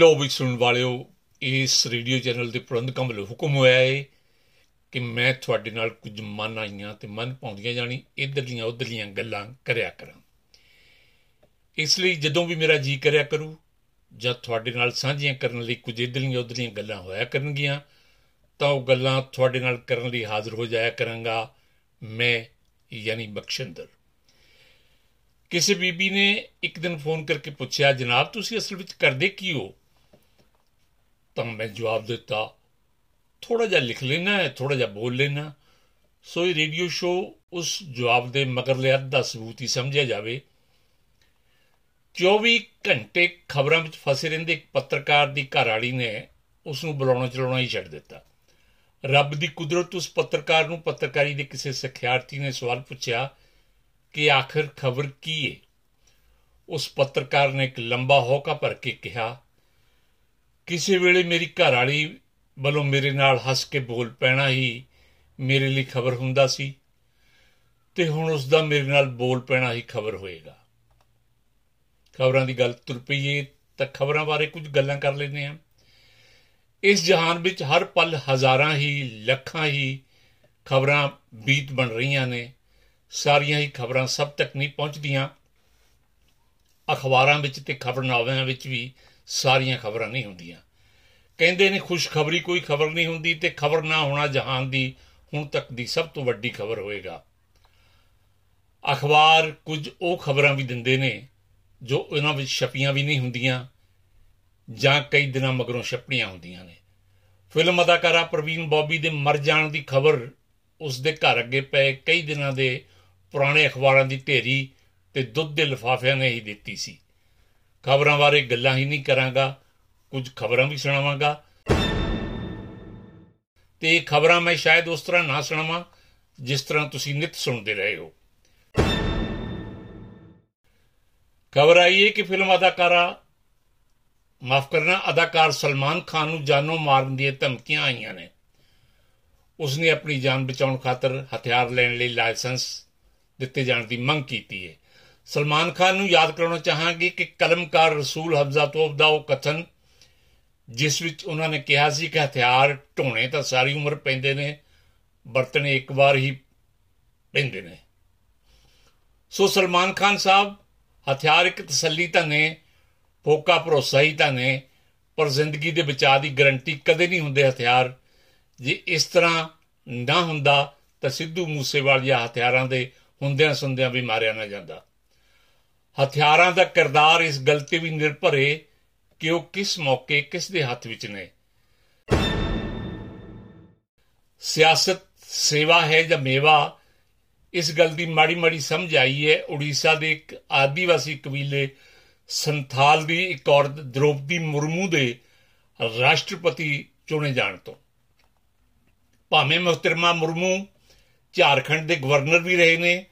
ਲੋ ਵੀ ਸੁਣਨ ਵਾਲਿਓ, ਇਸ ਰੇਡੀਓ ਚੈਨਲ ਦੇ ਪ੍ਰਬੰਧਕਾਂ ਵੱਲੋਂ ਹੁਕਮ ਹੋਇਆ ਹੈ ਕਿ ਮੈਂ ਤੁਹਾਡੇ ਨਾਲ ਕੁਝ ਮਨ ਆਈਆਂ ਤੇ ਮਨ ਪਾਉਂਦੀਆਂ ਜਾਣੀ ਇਧਰਲੀਆਂ ਉਧਰਲੀਆਂ ਗੱਲਾਂ ਕਰਿਆ ਕਰਾਂ। ਇਸ ਲਈ ਜਦੋਂ ਵੀ ਮੇਰਾ ਜੀ ਕਰਿਆ ਕਰੂ ਜਾਂ ਤੁਹਾਡੇ ਨਾਲ ਸਾਂਝੀਆਂ ਕਰਨ ਲਈ ਕੁਝ ਇਧਰਲੀਆਂ ਉਧਰਲੀਆਂ ਗੱਲਾਂ ਹੋਇਆ ਕਰਨਗੀਆਂ, ਤਾਂ ਉਹ ਗੱਲਾਂ ਤੁਹਾਡੇ ਨਾਲ ਕਰਨ ਲਈ ਹਾਜ਼ਰ ਹੋ ਜਾਇਆ ਕਰਾਂਗਾ ਮੈਂ, ਯਾਨੀ ਬਖਸ਼ਿੰਦਰ। ਕਿਸੇ ਬੀਬੀ ਨੇ ਇੱਕ ਦਿਨ ਫੋਨ ਕਰਕੇ ਪੁੱਛਿਆ, ਜਨਾਬ, ਤੁਸੀਂ ਅਸਲ ਵਿੱਚ ਕਰਦੇ ਕੀ ਹੋ? ਤਾਂ ਮੈਂ ਜਵਾਬ ਦਿੱਤਾ ਥੋੜਾ ਜਿਹਾ ਲਿਖ ਲੈਣਾ ਹੈ ਥੋੜਾ ਜਿਹਾ ਬੋਲ ਲੈਣਾ ਸੋ ਇਹ ਰੇਡੀਓ ਸ਼ੋ ਉਸ ਜਵਾਬ ਦੇ ਮਗਰਲੇ ਅੱਧਾ ਸਬੂਤ ਹੀ ਸਮਝਿਆ ਜਾਵੇ। 24 ਘੰਟੇ ਖਬਰਾਂ ਵਿੱਚ ਫਸੇ ਰਹਿੰਦੇ ਇੱਕ ਪੱਤਰਕਾਰ ਦੀ ਘਰਵਾਲੀ ਨੇ ਉਸ ਨੂੰ ਬੁਲਾਉਣਾ ਚਲਾਉਣਾ ਹੀ ਛੱਡ ਦਿੱਤਾ। ਰੱਬ ਦੀ ਕੁਦਰਤ ਉਸ ਪੱਤਰਕਾਰ ਨੂੰ ਪੱਤਰਕਾਰੀ ਦੇ ਕਿਸੇ ਸਿੱਖਿਆਰਥੀ ਨੇ ਸਵਾਲ ਪੁੱਛਿਆ ਕਿ ਆਖਰ ਖਬਰ ਕੀ ਹੈ ਉਸ ਪੱਤਰਕਾਰ ਨੇ ਇੱਕ ਲੰਬਾ ਹੋਕਾ ਭਰ ਕੇ ਕਿਹਾ ਕਿਸੇ ਵੇਲੇ ਮੇਰੀ ਘਰਵਾਲੀ ਵੱਲੋਂ ਮੇਰੇ ਨਾਲ ਹੱਸ ਕੇ ਬੋਲ ਪੈਣਾ ਹੀ ਮੇਰੇ ਲਈ ਖਬਰ ਹੁੰਦਾ ਸੀ ਤੇ ਹੁਣ ਉਸ ਦਾ ਮੇਰੇ ਨਾਲ ਬੋਲ ਪੈਣਾ ਹੀ ਖਬਰ ਹੋਏਗਾ। ਖਬਰਾਂ ਦੀ ਗੱਲ ਤੁਰ ਪਈਏ ਤਾਂ ਖਬਰਾਂ ਬਾਰੇ ਕੁਝ ਗੱਲਾਂ ਕਰ ਲੈਂਦੇ ਹਾਂ। ਇਸ ਜਹਾਨ ਵਿੱਚ ਹਰ ਪਲ ਹਜ਼ਾਰਾਂ ਹੀ, ਲੱਖਾਂ ਹੀ ਖਬਰਾਂ ਬੀਤ ਬਣ ਰਹੀਆਂ ਨੇ। ਸਾਰੀਆਂ ਹੀ ਖਬਰਾਂ ਸਭ ਤੱਕ ਨਹੀਂ ਪਹੁੰਚਦੀਆਂ। ਅਖਬਾਰਾਂ ਵਿੱਚ ਤੇ ਖਬਰਨਾਮਿਆਂ ਵਿੱਚ ਵੀ ਸਾਰੀਆਂ ਖਬਰਾਂ ਨਹੀਂ ਹੁੰਦੀਆਂ। ਕਹਿੰਦੇ ਨੇ ਖੁਸ਼ਖਬਰੀ ਕੋਈ ਖਬਰ ਨਹੀਂ ਹੁੰਦੀ ਤੇ ਖਬਰ ਨਾ ਹੋਣਾ ਜਹਾਨ ਦੀ ਹੁਣ ਤੱਕ ਦੀ ਸਭ ਤੋਂ ਵੱਡੀ ਖਬਰ ਹੋਏਗਾ। ਅਖਬਾਰ ਕੁਝ ਉਹ ਖਬਰਾਂ ਵੀ ਦਿੰਦੇ ਨੇ ਜੋ ਉਹਨਾਂ ਵਿੱਚ ਛਪੀਆਂ ਵੀ ਨਹੀਂ ਹੁੰਦੀਆਂ ਜਾਂ ਕਈ ਦਿਨਾਂ ਮਗਰੋਂ ਛਪਣੀਆਂ ਹੁੰਦੀਆਂ ਨੇ। ਫਿਲਮ ਅਦਾਕਾਰਾ ਪ੍ਰਵੀਨ ਬੌਬੀ ਦੇ ਮਰ ਜਾਣ ਦੀ ਖਬਰ ਉਸ ਦੇ ਘਰ ਅੱਗੇ ਪਏ ਕਈ ਦਿਨਾਂ ਦੇ ਪੁਰਾਣੇ ਅਖਬਾਰਾਂ ਦੀ ਢੇਰੀ ਤੇ ਦੁੱਧ ਦੇ ਲਿਫਾਫਿਆਂ ਨੇ ਹੀ ਦਿੱਤੀ ਸੀ। ਖਬਰਾਂ ਬਾਰੇ ਗੱਲਾਂ ਹੀ ਨਹੀਂ ਕਰਾਂਗਾ, ਕੁਝ ਖਬਰਾਂ ਵੀ ਸੁਣਾਵਾਂਗਾ। ਤੇ ਇਹ ਖਬਰਾਂ ਮੈਂ ਸ਼ਾਇਦ ਉਸ ਤਰ੍ਹਾਂ ਨਾ ਸੁਣਾਵਾਂ, ਜਿਸ ਤਰ੍ਹਾਂ ਤੁਸੀਂ ਨਿਤ ਸੁਣਦੇ ਰਹੇ ਹੋ। ਖਬਰ ਆਈ ਹੈ ਕਿ ਫਿਲਮ ਅਦਾਕਾਰਾ, ਮਾਫ ਕਰਨਾ, ਅਦਾਕਾਰ ਸਲਮਾਨ ਖਾਨ ਨੂੰ ਜਾਨੋਂ ਮਾਰਨ ਦੀਆਂ ਧਮਕੀਆਂ ਆਈਆਂ ਨੇ। ਉਸਨੇ ਆਪਣੀ ਜਾਨ ਬਚਾਉਣ ਖਾਤਰ ਹਥਿਆਰ ਲੈਣ ਲਈ ਲਾਇਸੈਂਸ ਦਿੱਤੇ ਜਾਣ ਦੀ ਮੰਗ ਕੀਤੀ ਹੈ। ਸਲਮਾਨ ਖਾਨ ਨੂੰ ਯਾਦ ਕਰਾਉਣਾ ਚਾਹਾਂਗੇ ਕਿ ਕਲਮਕਾਰ ਰਸੂਲ ਹਮਜ਼ਾ ਤੋਬ ਦਾ ਉਹ ਕਥਨ ਜਿਸ ਵਿੱਚ ਉਹਨਾਂ ਨੇ ਕਿਹਾ ਸੀ ਕਿ ਹਥਿਆਰ ਢੋਣੇ ਤਾਂ ਸਾਰੀ ਉਮਰ ਪੈਂਦੇ ਨੇ ਵਰਤਣੇ ਇੱਕ ਵਾਰ ਹੀ ਪੈਂਦੇ ਨੇ ਸੋ ਸਲਮਾਨ ਖਾਨ ਸਾਹਿਬ ਹਥਿਆਰ ਇੱਕ ਤਸੱਲੀ ਤਾਂ ਨੇ ਫੋਕਾ ਭਰੋਸਾ ਹੀ ਤਾਂ ਨੇ ਪਰ ਜ਼ਿੰਦਗੀ ਦੇ ਬਚਾਅ ਦੀ ਗਾਰੰਟੀ ਕਦੇ ਨਹੀਂ ਹੁੰਦੇ ਹਥਿਆਰ ਜੇ ਇਸ ਤਰ੍ਹਾਂ ਨਾ ਹੁੰਦਾ ਤਾਂ ਸਿੱਧੂ ਮੂਸੇਵਾਲ ਜਾਂ ਹਥਿਆਰਾਂ ਦੇ ਹੁੰਦਿਆਂ ਸੁੰਦਿਆਂ ਵੀ ਮਾਰਿਆ ਨਾ ਜਾਂਦਾ ਹਥਿਆਰਾਂ ਦਾ ਕਿਰਦਾਰ ਇਸ ਗੱਲ ਤੇ ਵੀ ਨਿਰਭਰ ਹੈ ਕਿ ਉਹ ਕਿਸ ਮੌਕੇ, ਕਿਸ ਦੇ ਹੱਥ ਵਿੱਚ ਨੇ। ਸਿਆਸਤ, ਸੇਵਾ ਹੈ ਜਾਂ ਮੇਵਾ, ਇਸ ਗੱਲ ਦੀ ਮਾੜੀ ਮਾੜੀ ਸਮਝ ਆਈ ਹੈ। ਉੜੀਸਾ ਦੇ ਇੱਕ ਆਦੀਵਾਸੀ ਕਬੀਲੇ ਸੰਥਾਲ ਦੀ ਇੱਕ ਔਰਤ ਦ੍ਰੋਪਦੀ ਮੁਰਮੂ ਦੇ ਰਾਸ਼ਟਰਪਤੀ ਚੁਣੇ ਜਾਣ ਤੋਂ। ਭਾਵੇਂ ਮੁਹਤਰਮਾ ਮੁਰਮੂ ਝਾਰਖੰਡ ਦੇ ਗਵਰਨਰ ਵੀ ਰਹੇ ਨੇ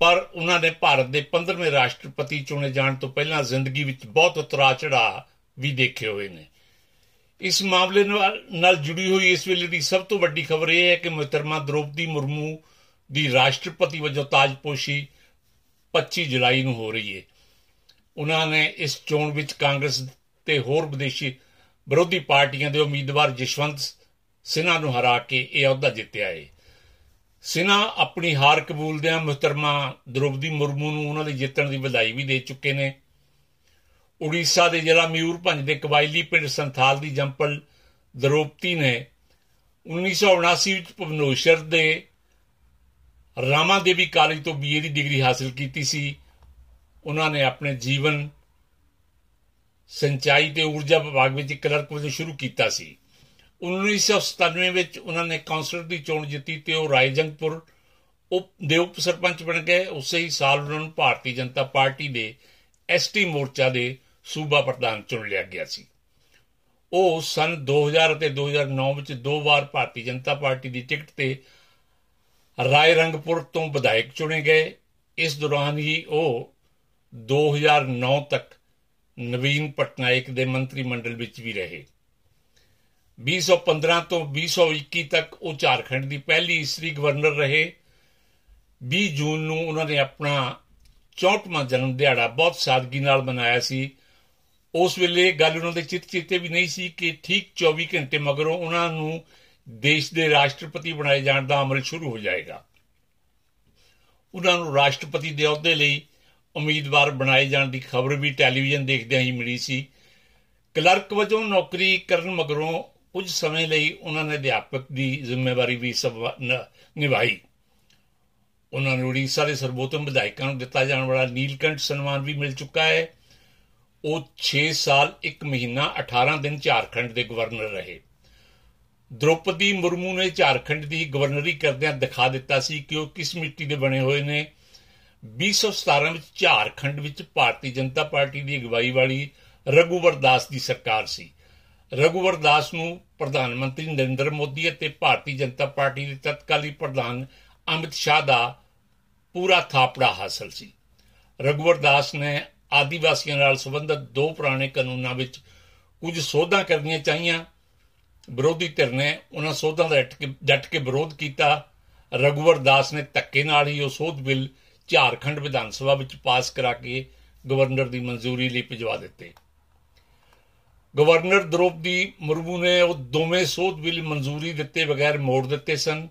ਪਰ ਉਹਨਾਂ ਨੇ ਭਾਰਤ ਦੇ 15ਵੇਂ ਰਾਸ਼ਟਰਪਤੀ ਚੁਣੇ ਜਾਣ ਤੋਂ ਪਹਿਲਾਂ ਜ਼ਿੰਦਗੀ ਵਿੱਚ ਬਹੁਤ ਉਤਰਾ ਚੜਾ ਵੀ ਦੇਖੇ ਹੋਏ ਨੇ। ਇਸ ਮਾਮਲੇ ਨਾਲ ਜੁੜੀ ਹੋਈ ਇਸ ਵੇਲੇ ਦੀ ਸਭ ਤੋਂ ਵੱਡੀ ਖਬਰ ਇਹ ਹੈ ਕਿ ਮੁਹਤਰਮਾ ਦ੍ਰੋਪਦੀ ਮੁਰਮੂ ਦੀ ਰਾਸ਼ਟਰਪਤੀ ਵਜੋਂ ਤਾਜਪੋਸ਼ੀ 25 ਜੁਲਾਈ ਨੂੰ ਹੋ ਰਹੀ ਹੈ। ਉਹਨਾਂ ਨੇ ਇਸ ਚੋਣ ਵਿੱਚ ਕਾਂਗਰਸ ਤੇ ਹੋਰ ਵਿਦੇਸ਼ੀ ਵਿਰੋਧੀ ਪਾਰਟੀਆਂ ਦੇ ਉਮੀਦਵਾਰ ਜਸ਼ਵੰਤ ਸਿਨਹਾ ਨੂੰ ਹਰਾ ਕੇ ਇਹ ਅਹੁਦਾ ਜਿੱਤਿਆ ਹੈ। ਸਿਨਾ ਆਪਣੀ ਹਾਰ ਕਬੂਲਦਿਆਂ ਮੁਹਤਰਮਾ ਦ੍ਰੋਪਦੀ ਮੁਰਮੂ ਨੂੰ ਉਹਨਾਂ ਦੇ ਜਿੱਤਣ ਦੀ ਵਧਾਈ ਵੀ ਦੇ ਚੁੱਕੇ ਨੇ। ਉੜੀਸਾ ਦੇ ਜ਼ਿਲ੍ਹਾ ਮਿਊਰਭੰਜ ਦੇ ਕਬਾਇਲੀ ਪਿੰਡ ਸੰਥਾਲ ਦੀ ਜੰਪਲ ਦ੍ਰੋਪਤੀ ਨੇ 1979 ਵਿੱਚ ਭਵਨੋਸ਼ਰ ਦੇ ਰਾਮਾ ਦੇਵੀ ਕਾਲਜ ਤੋਂ ਬੀਏ ਦੀ ਡਿਗਰੀ ਹਾਸਲ ਕੀਤੀ ਸੀ। ਉਹਨਾਂ ਨੇ ਆਪਣੇ ਜੀਵਨ, ਸਿੰਚਾਈ ਤੇ ਊਰਜਾ ਵਿਭਾਗ ਵਿੱਚ ਕਲਰਕ ਵਜੋਂ ਸ਼ੁਰੂ ਕੀਤਾ ਸੀ। 1997 ਵਿੱਚ ਉਹਨਾਂ ਨੇ ਕਾਉਂਸਲਰ ਦੀ ਚੋਣ ਜਿੱਤੀ ਤੇ ਉਹ ਰਾਏਜੰਗਪੁਰ ਉਪ, ਦੇ ਉਪ ਸਰਪੰਚ ਬਣ ਗਏ। ਉਸੇ ਹੀ ਸਾਲ ਉਹਨਾਂ ਨੂੰ ਭਾਰਤੀ ਜਨਤਾ ਪਾਰਟੀ ਦੇ ਐਸਟੀ ਮੋਰਚਾ ਦੇ ਸੂਬਾ ਪ੍ਰਧਾਨ ਚੁਣ ਲਿਆ ਗਿਆ ਸੀ। ਉਹ ਸਨ 2000 ਅਤੇ 2009 ਵਿੱਚ ਦੋ ਵਾਰ ਭਾਰਤੀ ਜਨਤਾ ਪਾਰਟੀ ਦੀ ਟਿਕਟ ਤੇ ਰਾਏ ਰੰਗਪੁਰ ਤੋਂ ਵਿਧਾਇਕ ਚੁਣੇ ਗਏ। ਇਸ ਦੌਰਾਨ ਹੀ ਉਹ 2009 ਤੱਕ ਨਵੀਨ ਪਟਨਾਇਕ ਦੇ ਮੰਤਰੀ ਮੰਡਲ ਵਿੱਚ ਵੀ ਰਹੇ। 2015 ਤੋਂ 2021 ਤੱਕ ਉਹ ਝਾਰਖੰਡ ਦੀ ਪਹਿਲੀ ਇਸਤਰੀ ਗਵਰਨਰ ਰਹੇ। 20 ਜੂਨ ਨੂੰ ਉਹਨਾਂ ਨੇ ਆਪਣਾ 64ਵਾਂ ਜਨਮ ਦਿਹਾੜਾ ਬਹੁਤ ਸਾਦਗੀ ਨਾਲ ਮਨਾਇਆ ਸੀ। ਉਸ ਵੇਲੇ ਗੱਲ ਉਹਨਾਂ ਦੇ ਚਿੱਤ ਚਿੱਤੇ ਵੀ ਨਹੀਂ ਸੀ ਕਿ ਠੀਕ 24 ਘੰਟੇ ਮਗਰੋਂ ਉਹਨਾਂ ਨੂੰ ਦੇਸ਼ ਦੇ ਰਾਸ਼ਟਰਪਤੀ ਬਣਾਏ ਜਾਣ ਦਾ ਅਮਲ ਸ਼ੁਰੂ ਹੋ ਜਾਏਗਾ। ਉਹਨਾਂ ਨੂੰ ਰਾਸ਼ਟਰਪਤੀ ਦੇ ਅਹੁਦੇ ਲਈ ਉਮੀਦਵਾਰ ਬਣਾਏ ਜਾਣ ਦੀ ਖਬਰ ਵੀ ਟੈਲੀਵਿਜ਼ਨ ਦੇਖਦਿਆਂ ਹੀ ਮਿਲੀ ਸੀ। ਕਲਰਕ ਵਜੋਂ ਨੌਕਰੀ ਕਰਨ ਮਗਰੋਂ ਕੁਝ ਸਮੇਂ ਲਈ ਉਹਨਾਂ ਨੇ ਅਧਿਆਪਕ ਦੀ ਜ਼ਿੰਮੇਵਾਰੀ ਵੀ ਨਿਭਾਈ। ਉਹਨਾਂ ਨੂੰ ਉੜੀਸਾ ਦੇ ਸਰਬੋਤਮ ਵਿਧਾਇਕਾਂ ਨੂੰ ਦਿੱਤਾ ਜਾਣ ਵਾਲਾ ਨੀਲਕੰਠ ਸਨਮਾਨ ਵੀ ਮਿਲ ਚੁੱਕਾ ਹੈ। ਉਹ 6 ਸਾਲ 1 ਮਹੀਨਾ 18 ਦਿਨ ਝਾਰਖੰਡ ਦੇ ਗਵਰਨਰ ਰਹੇ। ਦ੍ਰੋਪਦੀ ਮੁਰਮੂ ਨੇ ਝਾਰਖੰਡ ਦੀ ਗਵਰਨਰੀ ਕਰਦਿਆਂ ਦਿਖਾ ਦਿੱਤਾ ਸੀ ਕਿ ਉਹ ਕਿਸ ਮਿੱਟੀ ਦੇ ਬਣੇ ਹੋਏ ਨੇ। 2017 ਵਿੱਚ ਝਾਰਖੰਡ ਵਿੱਚ ਭਾਰਤੀ ਜਨਤਾ ਪਾਰਟੀ ਦੀ ਅਗਵਾਈ ਵਾਲੀ ਰਘੁਵਰ ਦਾਸ ਦੀ ਸਰਕਾਰ ਸੀ। ਰਘੁਵਰ ਦਾਸ ਨੂੰ ਪ੍ਰਧਾਨ ਮੰਤਰੀ ਨਰਿੰਦਰ ਮੋਦੀ ਅਤੇ ਭਾਰਤੀ ਜਨਤਾ ਪਾਰਟੀ ਦੇ ਤਤਕਾਲੀ ਪ੍ਰਧਾਨ ਅਮਿਤ ਸ਼ਾਹ ਦਾ ਪੂਰਾ ਥਾਪੜਾ ਹਾਸਲ ਸੀ ਰਘੁਵਰ ਦਾਸ ਨੇ ਆਦੀਵਾਸੀਆਂ ਨਾਲ ਸੰਬੰਧਿਤ ਦੋ ਪੁਰਾਣੇ ਕਾਨੂੰਨਾਂ ਵਿੱਚ ਕੁਝ ਸੋਧਾਂ ਕਰਨੀਆਂ ਚਾਹੀਆਂ ਵਿਰੋਧੀ ਧਿਰ ਨੇ ਉਹਨਾਂ ਸੋਧਾਂ ਦਾ ਡਟ ਕੇ ਵਿਰੋਧ ਕੀਤਾ ਰਘੁਵਰ ਦਾਸ ਨੇ ਧੱਕੇ ਨਾਲ ਹੀ ਉਹ ਸੋਧ ਬਿੱਲ ਝਾਰਖੰਡ ਵਿਧਾਨ ਸਭਾ ਵਿੱਚ ਪਾਸ ਕਰਾ ਕੇ ਗਵਰਨਰ ਦੀ ਮਨਜ਼ੂਰੀ ਲਈ ਭਿਜਵਾ ਦਿੱਤੇ ਗਵਰਨਰ ਦ੍ਰੋਪਦੀ ਮੁਰਮੂ ਨੇ ਉਹ ਦੋਵੇਂ ਸੋਧ ਬਿੱਲ ਮਨਜ਼ੂਰੀ ਦਿੱਤੇ ਬਗੈਰ ਮੋੜ ਦਿੱਤੇ ਸਨ।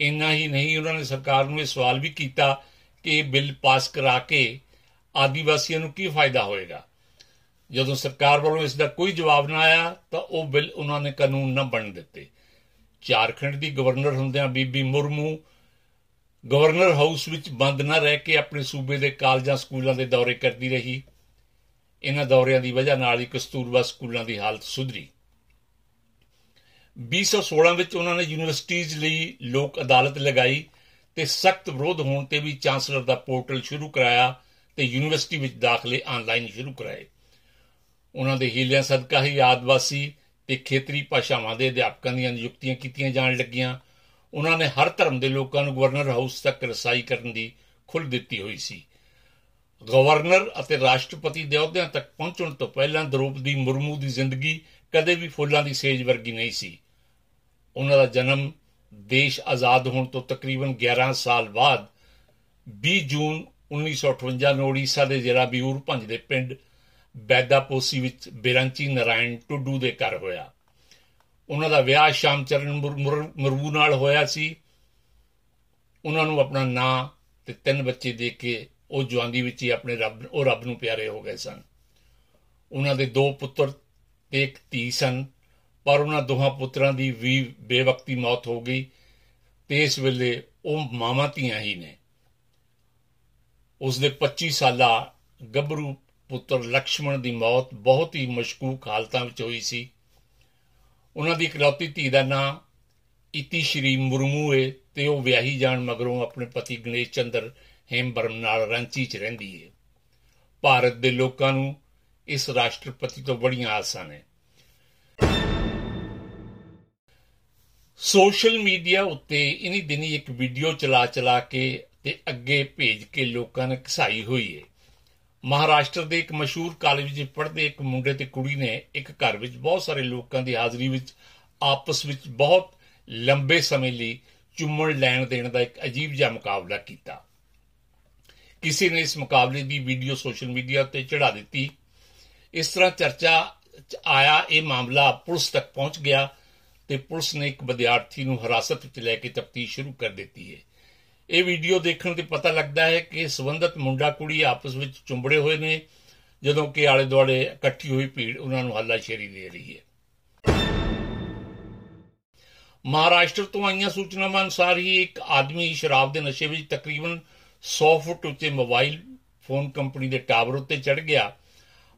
ਇੰਨਾ ਹੀ ਨਹੀਂ, ਉਹਨਾਂ ਨੇ ਸਰਕਾਰ ਨੂੰ ਇਹ ਸਵਾਲ ਵੀ ਕੀਤਾ ਕਿ ਇਹ ਬਿੱਲ ਪਾਸ ਕਰਾ ਕੇ ਆਦੀਵਾਸੀਆਂ ਨੂੰ ਕੀ ਫਾਇਦਾ ਹੋਏਗਾ। ਜਦੋਂ ਸਰਕਾਰ ਵੱਲੋਂ ਇਸ ਦਾ ਕੋਈ ਜਵਾਬ ਨਾ ਆਇਆ, ਤਾਂ ਉਹ ਬਿੱਲ ਉਹਨਾਂ ਨੇ ਕਾਨੂੰਨ ਨਾ ਬਣ ਦਿੱਤੇ। ਝਾਰਖੰਡ ਦੀ ਗਵਰਨਰ ਹੁੰਦਿਆਂ ਬੀਬੀ ਮੁਰਮੂ ਗਵਰਨਰ ਹਾਊਸ ਵਿੱਚ ਬੰਦ ਨਾ ਰਹਿ ਕੇ ਆਪਣੇ ਸੂਬੇ ਦੇ ਕਾਲਜਾਂ, ਸਕੂਲਾਂ ਦੇ ਦੌਰੇ ਕਰਦੀ ਰਹੀ। ਇਹਨਾਂ ਦੌਰਿਆਂ ਦੀ ਵਜ੍ਹਾ ਨਾਲ ਹੀ ਕਸਤੂਰਬਾ ਸਕੂਲਾਂ ਦੀ ਹਾਲਤ ਸੁਧਰੀ। 2016 ਵਿੱਚ ਉਹਨਾਂ ਨੇ ਯੂਨੀਵਰਸਿਟੀਆਂ ਲਈ ਲੋਕ ਅਦਾਲਤ ਲਗਾਈ ਤੇ ਸਖਤ ਵਿਰੋਧ ਹੋਣ ਤੇ ਵੀ ਚਾਂਸਲਰ ਦਾ ਪੋਰਟਲ ਸ਼ੁਰੂ ਕਰਾਇਆ ਤੇ ਯੂਨੀਵਰਸਿਟੀ ਵਿੱਚ ਦਾਖਲੇ ਆਨਲਾਈਨ ਸ਼ੁਰੂ ਕਰਾਏ। ਉਹਨਾਂ ਦੇ ਹੀਲਿਆਂ ਸਦਕਾ ਹੀ ਆਦਿਵਾਸੀ ਤੇ ਖੇਤਰੀ ਭਾਸ਼ਾਵਾਂ ਦੇ ਅਧਿਆਪਕਾਂ ਦੀਆਂ ਨਿਯੁਕਤੀਆਂ ਕੀਤੀਆਂ ਜਾਣ ਲੱਗੀਆਂ। ਉਹਨਾਂ ਨੇ ਹਰ ਧਰਮ ਦੇ ਲੋਕਾਂ ਨੂੰ ਗਵਰਨਰ ਹਾਊਸ ਤੱਕ ਰਸਾਈ ਕਰਨ ਦੀ ਖੁੱਲ੍ਹ ਦਿੱਤੀ ਹੋਈ ਸੀ। ਗਵਰਨਰ ਅਤੇ ਰਾਸ਼ਟਰਪਤੀ ਦੇ ਅਹੁਦਿਆਂ ਤੱਕ ਪਹੁੰਚਣ ਤੋਂ ਪਹਿਲਾਂ ਦ੍ਰੋਪਦੀ ਮੁਰਮੂ ਦੀ ਜ਼ਿੰਦਗੀ ਕਦੇ ਵੀ ਫੁੱਲਾਂ ਦੀ ਸੇਜ ਵਰਗੀ ਨਹੀਂ ਸੀ। ਉਹਨਾਂ ਦਾ ਜਨਮ ਦੇਸ਼ ਆਜ਼ਾਦ ਹੋਣ ਤੋਂ ਤਕਰੀਬਨ 11 ਸਾਲ ਬਾਅਦ 20 ਜੂਨ 1958 ਨੂੰ ਓਡੀਸ਼ਾ ਦੇ ਜ਼ਿਲ੍ਹਾ ਬਿਊਰ ਭੰਜ ਦੇ ਪਿੰਡ ਬੈਦਾਪੋਸੀ ਵਿੱਚ ਬਿਰੰਚੀ ਨਾਰਾਇਣ ਟੁੱਡੂ ਦੇ ਘਰ ਹੋਇਆ। ਉਹਨਾਂ ਦਾ ਵਿਆਹ ਸ਼ਾਮਚਰਨ ਮੁਰਮੂ ਨਾਲ ਹੋਇਆ ਸੀ। ਉਹਨਾਂ ਨੂੰ ਆਪਣਾ ਨਾਂ ਤੇ ਤਿੰਨ ਬੱਚੇ ਦੇ ਕੇ ਉਹ ਜਵਾਨੀ ਵਿੱਚ ਹੀ ਆਪਣੇ ਰੱਬ, ਉਹ ਰੱਬ ਨੂੰ ਪਿਆਰੇ ਹੋ ਗਏ ਸਨ। ਉਹਨਾਂ ਦੇ ਦੋ ਪੁੱਤਰ ਤੇ ਇੱਕ ਧੀ ਸਨ, ਪਰ ਉਹਨਾਂ ਦੋਹਾਂ ਪੁੱਤਰਾਂ ਦੀ ਵੀ ਬੇਵਕਤੀ ਮੌਤ ਹੋ ਗਈ ਤੇ ਇਸ ਵੇਲੇ ਉਹ ਮਾਮਾ ਧੀਆਂ ਹੀ ਨੇ। ਉਸ ਦੇ 25 ਸਾਲਾ ਗੱਭਰੂ ਪੁੱਤਰ ਲక్ష్మణ ਦੀ ਮੌਤ ਬਹੁਤ ਹੀ ਮਸ਼ਕੂਕ ਹਾਲਤਾਂ ਵਿੱਚ ਹੋਈ ਸੀ। ਉਹਨਾਂ ਦੀ ਇਕਲੌਤੀ ਧੀ ਦਾ ਨਾਂ ਇਤੀ ਸ਼੍ਰੀ ਮੁਰਮੂਏ ਤੇ ਉਹ ਵਿਆਹੀ ਜਾਣ ਮਗਰੋਂ ਆਪਣੇ ਪਤੀ ਗਣੇਸ਼ ਚੰਦਰ ਹੇਮਬਰਮ ਨਾਲ ਰਾਂਚੀ 'ਚ ਰਹਿੰਦੀ ਹੈ ਭਾਰਤ ਦੇ ਲੋਕਾਂ ਨੂੰ ਇਸ ਰਾਸ਼ਟਰਪਤੀ ਤੋਂ ਬੜੀਆਂ ਆਸਾਂ ਨੇ। ਸੋਸ਼ਲ ਮੀਡੀਆ ਉੱਤੇ ਇਨੀ ਦਿਨੀ ਇੱਕ ਵੀਡੀਓ ਚਲਾ ਚਲਾ ਕੇ ਤੇ ਅੱਗੇ ਭੇਜ ਕੇ ਲੋਕਾਂ ਨੇ ਘਸਾਈ ਹੋਈ ਹੈ ਮਹਾਰਾਸ਼ਟਰ ਦੇ ਇੱਕ ਮਸ਼ਹੂਰ ਕਾਲਜ ਵਿੱਚ ਪੜ੍ਹਦੇ ਇੱਕ ਮੁੰਡੇ ਤੇ ਕੁੜੀ ਨੇ ਇੱਕ ਘਰ ਵਿੱਚ ਬਹੁਤ ਸਾਰੇ ਲੋਕਾਂ ਦੀ ਹਾਜ਼ਰੀ ਵਿੱਚ, ਆਪਸ ਵਿੱਚ ਬਹੁਤ ਲੰਬੇ ਸਮੇਂ ਲਈ ਚੁੰਮਣ ਲੈਣ ਦੇਣ ਦਾ ਇੱਕ ਅਜੀਬ ਜਿਹਾ ਮੁਕਾਬਲਾ ਕੀਤਾ। ਕਿਸੇ ਨੇ ਇਸ ਮੁਕਾਬਲੇ ਦੀ ਵੀਡੀਓ ਸੋਸ਼ਲ ਮੀਡੀਆ ਉੱਤੇ ਚੜਾ ਦਿੱਤੀ। ਇਸ ਤਰ੍ਹਾਂ ਚਰਚਾ ਆਇਆ, ਇਹ ਮਾਮਲਾ ਪੁਲਿਸ ਤੱਕ ਪਹੁੰਚ ਗਿਆ ਤੇ ਪੁਲਿਸ ਨੇ ਇੱਕ ਵਿਦਿਆਰਥੀ ਨੂੰ ਹਿਰਾਸਤ ਵਿੱਚ ਲੈ ਕੇ ਤਫਤੀਸ਼ ਸ਼ੁਰੂ ਕਰ ਦਿੱਤੀ ਹੈ। ਇਹ ਵੀਡੀਓ ਦੇਖਣ ਤੇ ਪਤਾ ਲੱਗਦਾ ਹੈ ਕਿ ਸਬੰਧਤ ਮੁੰਡਾ ਕੁੜੀ ਆਪਸ ਵਿੱਚ ਚੁੰਬੜੇ ਹੋਏ ਨੇ, ਜਦੋਂ ਕਿ ਆਲੇ ਦੁਆਲੇ ਇਕੱਠੀ ਹੋਈ ਭੀੜ ਉਹਨਾਂ ਨੂੰ ਹੱਲਾਸ਼ੇਰੀ ਦੇ ਰਹੀ ਹੈ। ਮਹਾਰਾਸ਼ਟਰ ਤੋਂ ਆਈਆਂ ਸੂਚਨਾਵਾਂ ਅਨੁਸਾਰ ਹੀ ਇੱਕ ਆਦਮੀ ਸ਼ਰਾਬ ਦੇ ਨਸ਼ੇ ਵਿੱਚ ਤਕਰੀਬਨ 100 ਫੁੱਟ ਉੱਤੇ ਮੋਬਾਈਲ ਫੋਨ ਕੰਪਨੀ ਦੇ ਟਾਵਰ ਉੱਤੇ ਚੜ ਗਿਆ।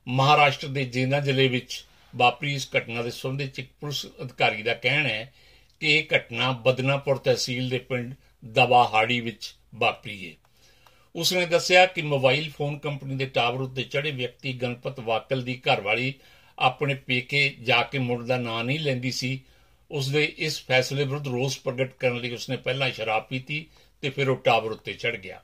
ਮਹਾਰਾਸ਼ਟਰ ਦੇ ਜੇਨਾ ਜ਼ਿਲ੍ਹੇ ਵਿੱਚ ਵਾਪਰੀ ਇਸ ਘਟਨਾ ਦੇ ਸੰਬੰਧ ਵਿੱਚ ਇੱਕ ਪੁਲਿਸ ਅਧਿਕਾਰੀ ਦਾ ਕਹਿਣਾ ਹੈ ਕਿ ਇਹ ਘਟਨਾ ਬਦਨਾਪੁਰ ਤਹਿਸੀਲ ਦੇ ਪਿੰਡ ਦਵਾਹਾੜੀ ਵਿੱਚ ਵਾਪਰੀ ਹੈ। ਉਸਨੇ ਦੱਸਿਆ ਕਿ ਮੋਬਾਈਲ ਫੋਨ ਕੰਪਨੀ ਦੇ ਟਾਵਰ ਉੱਤੇ ਚੜੇ ਵਿਅਕਤੀ ਗਣਪਤ ਵਾਕਲ ਦੀ ਘਰਵਾਲੀ ਆਪਣੇ ਪੇਕੇ ਜਾ ਕੇ ਮੁੰਡ ਦਾ ਨਾਂ ਨਹੀਂ ਲੈਂਦੀ ਸੀ। ਉਸਦੇ ਇਸ ਫੈਸਲੇ ਵਿਰੁੱਧ ਰੋਸ ਪ੍ਰਗਟ ਕਰਨ ਲਈ ਉਸਨੇ ਪਹਿਲਾਂ ਸ਼ਰਾਬ ਪੀਤੀ ਤੇ ਫਿਰ ਉਹ ਟਾਵਰ ਉੱਤੇ ਚੜ ਗਿਆ।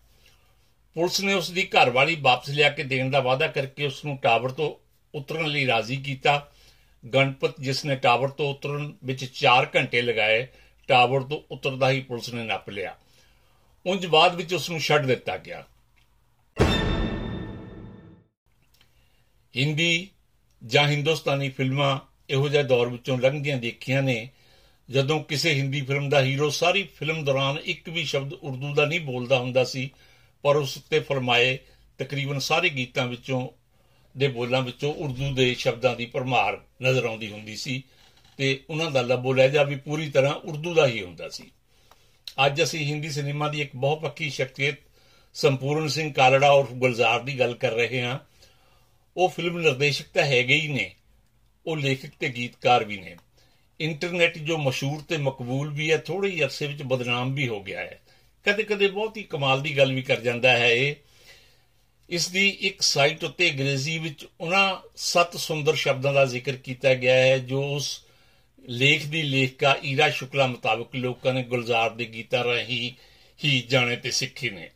ਪੁਲਿਸ ਨੇ ਉਸ ਦੀ ਘਰਵਾਲੀ ਵਾਪਸ ਲਿਆ ਕੇ ਦੇਣ ਦਾ ਵਾਅਦਾ ਕਰਕੇ ਉਸ ਨੂੰ ਟਾਵਰ ਤੋਂ ਉਤਰਨ ਲਈ ਰਾਜ਼ੀ ਕੀਤਾ। ਗਣਪਤ, ਜਿਸ ਨੇ ਟਾਵਰ ਤੋਂ ਉਤਰਨ ਵਿੱਚ 4 ਘੰਟੇ ਲਗਾਏ, ਟਾਵਰ ਤੋਂ ਉਤਰਦਾ ਹੀ ਪੁਲਿਸ ਨੇ ਨੱਪ ਲਿਆ। ਉੰਜ ਬਾਅਦ ਵਿੱਚ ਉਸ ਨੂੰ ਛੱਡ ਦਿੱਤਾ ਗਿਆ। ਹਿੰਦੀ ਜਾਂ ਹਿੰਦੁਸਤਾਨੀ ਫਿਲਮਾਂ ਇਹੋ ਜਿਹੇ ਦੌਰ ਵਿੱਚੋਂ ਲੰਘਦੀਆਂ ਦੇਖੀਆਂ ਨੇ, ਜਦੋਂ ਕਿਸੇ ਹਿੰਦੀ ਫਿਲਮ ਦਾ ਹੀਰੋ ਸਾਰੀ ਫਿਲਮ ਦੌਰਾਨ ਇੱਕ ਵੀ ਸ਼ਬਦ ਉਰਦੂ ਦਾ ਨਹੀਂ ਬੋਲਦਾ ਹੁੰਦਾ ਸੀ ਪਰ ਉਸ ਉੱਤੇ ਫਰਮਾਏ ਤਕਰੀਬਨ ਸਾਰੇ ਗੀਤਾਂ ਵਿੱਚੋਂ ਦੇ ਬੋਲਾਂ ਵਿੱਚੋਂ ਉਰਦੂ ਦੇ ਸ਼ਬਦਾਂ ਦੀ ਪਰਮਾਰ ਨਜ਼ਰ ਆਉਂਦੀ ਹੁੰਦੀ ਸੀ ਤੇ ਉਹਨਾਂ ਦਾ ਲਬੋ ਲਹਿਜਾ ਵੀ ਪੂਰੀ ਤਰ੍ਹਾਂ ਉਰਦੂ ਦਾ ਹੀ ਹੁੰਦਾ ਸੀ। ਅੱਜ ਅਸੀਂ ਹਿੰਦੀ ਸਿਨੇਮਾ ਦੀ ਇੱਕ ਬਹੁਤ ਪੱਕੀ ਸ਼ਖਸੀਅਤ ਸੰਪੂਰਨ ਸਿੰਘ ਕਾਲੜਾ ਔਰ ਗੁਲਜ਼ਾਰ ਦੀ ਗੱਲ ਕਰ ਰਹੇ ਹਾਂ। ਉਹ ਫਿਲਮ ਨਿਰਦੇਸ਼ਕ ਤਾਂ ਹੈਗੇ ਹੀ ਨੇ, ਉਹ ਲੇਖਕ ਤੇ ਗੀਤਕਾਰ ਵੀ ਨੇ। ਇੰਟਰਨੈਟ ਜੋ ਮਸ਼ਹੂਰ ਤੇ ਮਕਬੂਲ ਵੀ ਹੈ ਥੋੜੇ ਹੀ ਅਰਸੇ ਵਿੱਚ ਬਦਨਾਮ ਵੀ ਹੋ ਗਿਆ ਹੈ। ਕਦੇ-ਕਦੇ ਬਹੁਤ ਹੀ ਕਮਾਲ ਦੀ ਗੱਲ ਵੀ ਕਰ ਜਾਂਦਾ ਹੈ ਇਹ। ਇਸ ਦੀ ਇੱਕ ਸਾਈਟ ਉੱਤੇ ਅੰਗਰੇਜ਼ੀ ਵਿੱਚ ਉਹਨਾਂ ਸੱਤ ਸੁੰਦਰ ਸ਼ਬਦਾਂ ਦਾ ਜ਼ਿਕਰ ਕੀਤਾ ਗਿਆ ਹੈ, ਜੋ ਉਸ ਲੇਖ ਦੀ ਲੇਖਕਾ ਈਰਾ ਸ਼ੁਕਲਾ ਮੁਤਾਬਕ ਲੋਕਾਂ ਨੇ ਗੁਲਜ਼ਾਰ ਦੇ ਗੀਤਾਂ ਰਾਹੀਂ ਹੀ ਜਾਣੇ ਤੇ ਸਿੱਖੇ ਨੇ।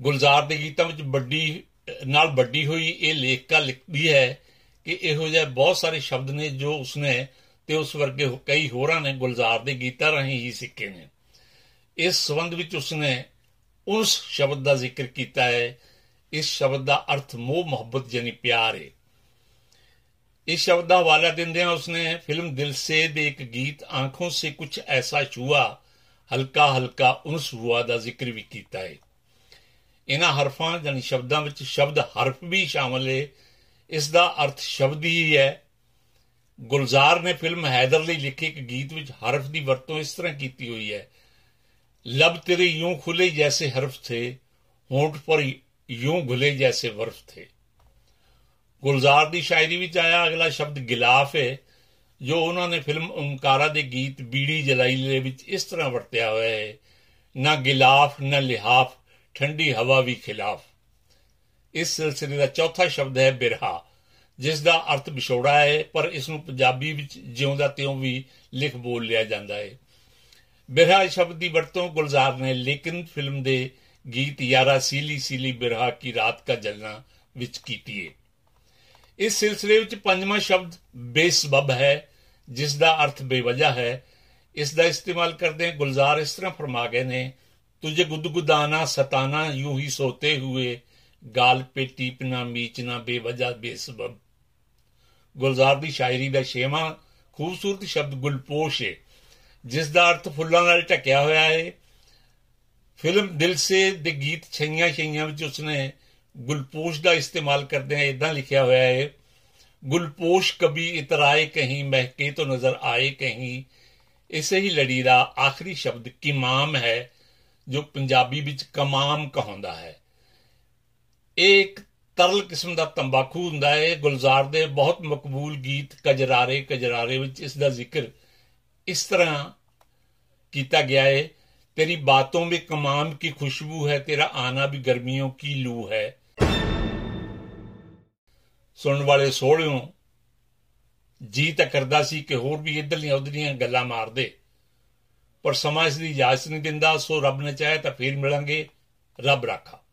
ਗੁਲਜ਼ਾਰ ਦੇ ਗੀਤਾਂ ਵਿੱਚ ਵੱਡੀ, ਨਾਲ ਵੱਡੀ ਹੋਈ ਇਹ ਲੇਖਕਾ ਲਿਖਦੀ ਹੈ ਕਿ ਇਹੋ ਜਿਹੇ ਬਹੁਤ ਸਾਰੇ ਸ਼ਬਦ ਨੇ ਜੋ ਉਸਨੇ ਤੇ ਉਸ ਵਰਗੇ ਕਈ ਹੋਰਾਂ ਨੇ ਗੁਲਜ਼ਾਰ ਦੇ ਗੀਤਾਂ ਰਾਹੀਂ ਹੀ ਸਿੱਖੇ ਨੇ। ਇਸ ਸੰਬੰਧ ਵਿੱਚ ਉਸਨੇ ਉਸ ਸ਼ਬਦ ਦਾ ਜ਼ਿਕਰ ਕੀਤਾ ਹੈ। ਇਸ ਸ਼ਬਦ ਦਾ ਅਰਥ ਮੋਹ, ਮੁਹੱਬਤ ਯਾਨੀ ਪਿਆਰ ਹੈ। ਇਸ ਸ਼ਬਦ ਦਾ ਹਵਾਲਾ ਦਿੰਦਿਆਂ ਉਸਨੇ ਫਿਲਮ ਦਿਲ ਸੇ ਦੇ ਇੱਕ ਗੀਤ ਆਂਖੋਂ ਸੇ ਕੁਝ ਐਸਾ ਛੂਆ, ਹਲਕਾ ਹਲਕਾ ਉਨਸ ਹੁਆ ਦਾ ਜ਼ਿਕਰ ਵੀ ਕੀਤਾ ਹੈ। ਇਹਨਾਂ ਹਰਫਾਂ ਜਾਨੀ ਸ਼ਬਦਾਂ ਵਿੱਚ ਸ਼ਬਦ ਹਰਫ ਵੀ ਸ਼ਾਮਲ ਹੈ। ਇਸ ਦਾ ਅਰਥ ਸ਼ਬਦ ਹੀ ਹੈ। ਗੁਲਜ਼ਾਰ ਨੇ ਫਿਲਮ ਹੈਦਰ ਲਈ ਲਿਖੇ ਇੱਕ ਗੀਤ ਵਿੱਚ ਹਰਫ ਦੀ ਵਰਤੋਂ ਇਸ ਤਰ੍ਹਾਂ ਕੀਤੀ ਹੋਈ ਹੈ। लब तेरे यूं खुले जैसे हर्फ थे होंठ पर यूं घुले जैसे वर्फ थे ਗੁਲਜ਼ਾਰ ਦੀ ਸ਼ਾਇਰੀ ਵਿੱਚ ਆਇਆ ਅਗਲਾ ਸ਼ਬਦ ਗਿਲਾਫ ਹੈ ਜੋ ਉਹਨਾਂ ਨੇ ਫਿਲਮ ਓਮਕਾਰਾ ਦੇ ਗੀਤ ਬੀੜੀ ਜਲਾਈ ਦੇ ਵਿੱਚ ਇਸ ਤਰ੍ਹਾਂ ਵਰਤਿਆ ਹੋਇਆ ਹੈ ਨਾ ਗਿਲਾਫ ਨਾ ਲਿਹਾਫ ਠੰਡੀ ਹਵਾ ਵੀ ਖਿਲਾਫ ਇਸ ਸਿਲਸਿਲੇ ਦਾ ਚੌਥਾ ਸ਼ਬਦ ਹੈ ਬਿਰਹਾ ਜਿਸ ਦਾ ਅਰਥ ਵਿਛੋੜਾ ਹੈ ਪਰ ਇਸ ਨੂੰ ਪੰਜਾਬੀ ਵਿੱਚ ਜਿਉਂਦਾ ਤਿਉਂ ਵੀ ਲਿਖ ਬੋਲ ਲਿਆ ਜਾਂਦਾ ਹੈ ਬਿਰਹਾ ਸ਼ਬਦ ਦੀ ਵਰਤੋਂ ਗੁਲਜ਼ਾਰ ਨੇ, ਲੇਕਿਨ ਫਿਲਮ ਦੇ ਗੀਤ ਯਾਰਾ ਸੀਲੀ ਸੀਲੀ ਬਿਰਹਾ ਕੀ ਰਾਤ ਕਾ ਜਲਨਾ ਵਿੱਚ ਕੀਤੀ ਹੈ ਇਸ ਸਿਲਸਿਲੇ ਵਿੱਚ ਪੰਜਵਾਂ ਸ਼ਬਦ ਬੇਸਬਬ ਹੈ, ਜਿਸ ਦਾ ਅਰਥ ਬੇਵਜ੍ਹਾ ਹੈ। ਇਸ ਦਾ ਇਸਤੇਮਾਲ ਕਰਦੇ ਗੁਲਜ਼ਾਰ ਇਸ ਤਰ੍ਹਾਂ ਫਰਮਾ ਗਏ ਨੇ, ਤੁਝੇ ਗੁਦਗੁਦਾਨਾ ਸਤਾਨਾ, ਯੂੰ ਹੀ ਸੋਤੇ ਹੁਏ, ਗਾਲ ਪੇ ਟੀਪਨਾ ਮੀਚਨਾ ਬੇਵਜ੍ਹਾ ਬੇਸਬਬ। ਗੁਲਜ਼ਾਰ ਦੀ ਸ਼ਾਇਰੀ ਦਾ ਛੇਵਾਂ ਖੂਬਸੂਰਤ ਸ਼ਬਦ ਗੁਲਪੋਸ਼ ਹੈ। ਜਿਸ ਦਾ ਅਰਥ ਫੁੱਲਾਂ ਨਾਲ ਢਕਿਆ ਹੋਇਆ ਹੈ। ਫਿਲਮ ਦਿਲ ਸੇ ਦੇ ਗੀਤ ਛਈਆਂ ਛਈਆਂ ਵਿੱਚ ਉਸਨੇ ਗੁਲਪੋਸ਼ ਦਾ ਇਸਤੇਮਾਲ ਕਰਦੇ ਆ ਇਦਾਂ ਲਿਖਿਆ ਹੋਇਆ ਹੈ, ਗੁਲਪੋਸ਼ ਕਭੀ ਇਤਰਾਏ ਕਹੀਂ, ਮਹਿਕੇ ਤੋਂ ਨਜ਼ਰ ਆਏ ਕਹੀਂ। ਇਸੇ ਹੀ ਲੜੀ ਦਾ ਆਖਰੀ ਸ਼ਬਦ ਕਿਮਾਮ ਹੈ, ਜੋ ਪੰਜਾਬੀ ਵਿੱਚ ਕਮਾਮ ਕਹਾਉਂਦਾ ਹੈ। ਇਹ ਇੱਕ ਤਰਲ ਕਿਸਮ ਦਾ ਤੰਬਾਕੂ ਹੁੰਦਾ ਹੈ। ਗੁਲਜ਼ਾਰ ਦੇ ਬਹੁਤ ਮਕਬੂਲ ਗੀਤ ਕਜਰਾਰੇ ਕਜਰਾਰੇ ਵਿੱਚ ਇਸ ਦਾ ਜ਼ਿਕਰ इस तरह किया गया है तेरी बातों में कमाम की खुशबू है तेरा आना भी गर्मियों की लू है ਸੁਣਨ ਵਾਲੇ ਸੋਹਣਿਓ ਜੀ ਤਾਂ ਕਰਦਾ ਸੀ ਕਿ ਹੋਰ ਵੀ ਇਧਰਲੀਆਂ ਉਧਰਲੀਆਂ ਗੱਲਾਂ ਮਾਰਦੇ ਪਰ ਸਮਾਂ ਇਸ ਦੀ ਇਜਾਜ਼ਤ ਨਹੀਂ ਦਿੰਦਾ ਸੋ ਰੱਬ ਨੇ ਚਾਹਿਆ ਤਾਂ ਫੇਰ ਮਿਲਾਂਗੇ ਰੱਬ ਰਾਖਾ